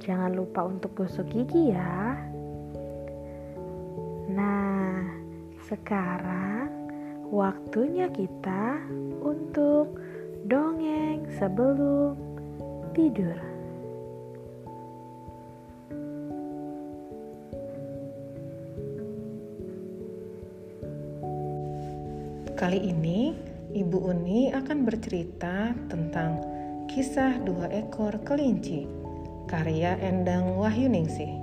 jangan lupa untuk gosok gigi ya. Nah, sekarang waktunya kita untuk dongeng sebelum tidur. Kali ini, Ibu Uni akan bercerita tentang kisah dua ekor kelinci, karya Endang Wahyuningsih.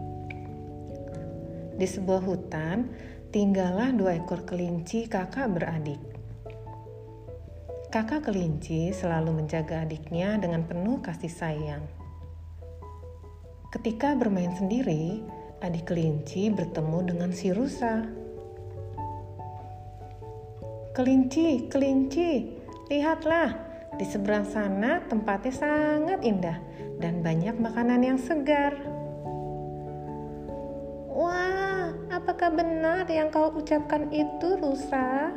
Di sebuah hutan, tinggallah dua ekor kelinci kakak beradik. Kakak kelinci selalu menjaga adiknya dengan penuh kasih sayang. Ketika bermain sendiri, adik kelinci bertemu dengan si rusa. Kelinci, kelinci, lihatlah, di seberang sana tempatnya sangat indah dan banyak makanan yang segar. Wah, apakah benar yang kau ucapkan itu, Rusa?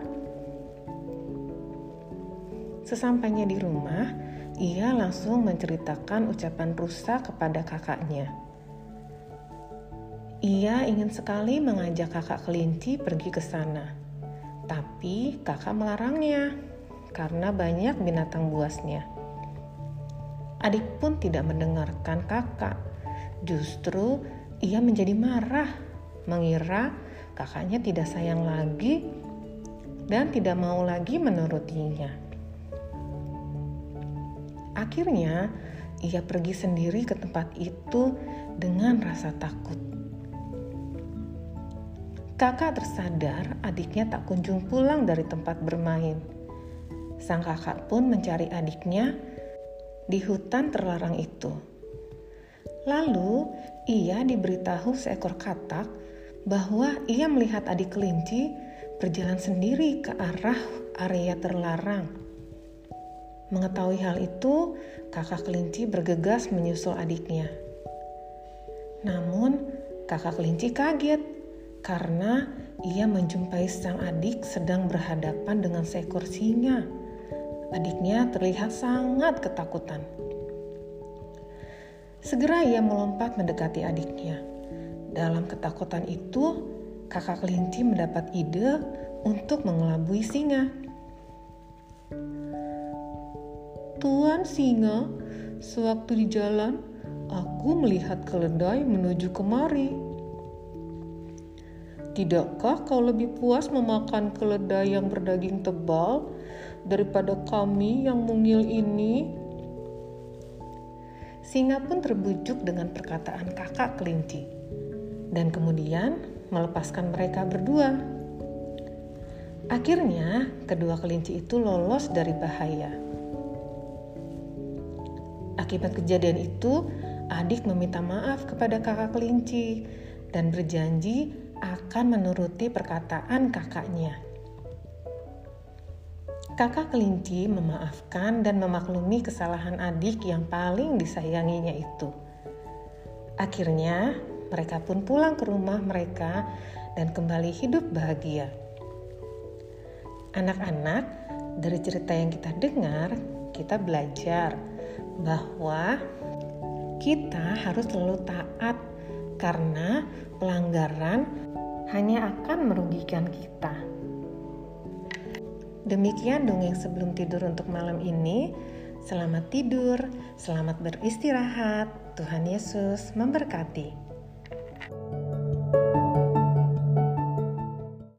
Sesampainya di rumah, ia langsung menceritakan ucapan Rusa kepada kakaknya. Ia ingin sekali mengajak kakak kelinci pergi ke sana tapi kakak melarangnya karena banyak binatang buasnya. Adik pun tidak mendengarkan kakak. Justru ia menjadi marah, mengira kakaknya tidak sayang lagi dan tidak mau lagi menurutinya. Akhirnya, ia pergi sendiri ke tempat itu dengan rasa takut. Kakak tersadar adiknya tak kunjung pulang dari tempat bermain. Sang kakak pun mencari adiknya di hutan terlarang itu. Lalu ia diberitahu seekor katak bahwa ia melihat adik kelinci berjalan sendiri ke arah area terlarang. Mengetahui hal itu, kakak kelinci bergegas menyusul adiknya. Namun, kakak kelinci kaget karena ia menjumpai sang adik sedang berhadapan dengan seekor singa. Adiknya terlihat sangat ketakutan. Segera ia melompat mendekati adiknya. Dalam ketakutan itu, kakak kelinci mendapat ide untuk mengelabui singa. Tuan singa, sewaktu di jalan, aku melihat keledai menuju kemari Tidakkah kau lebih puas memakan keledai yang berdaging tebal daripada kami yang mungil ini? Singa pun terbujuk dengan perkataan kakak kelinci dan kemudian melepaskan mereka berdua. Akhirnya, kedua kelinci itu lolos dari bahaya. Akibat kejadian itu, adik meminta maaf kepada kakak kelinci dan berjanji akan menuruti perkataan kakaknya. Kakak kelinci memaafkan dan memaklumi kesalahan adik yang paling disayanginya itu. Akhirnya, mereka pun pulang ke rumah mereka dan kembali hidup bahagia. Anak-anak, dari cerita yang kita dengar, kita belajar bahwa kita harus selalu taat karena pelanggaran hanya akan merugikan kita. Demikian dongeng sebelum tidur untuk malam ini. Selamat tidur, selamat beristirahat. Tuhan Yesus memberkati.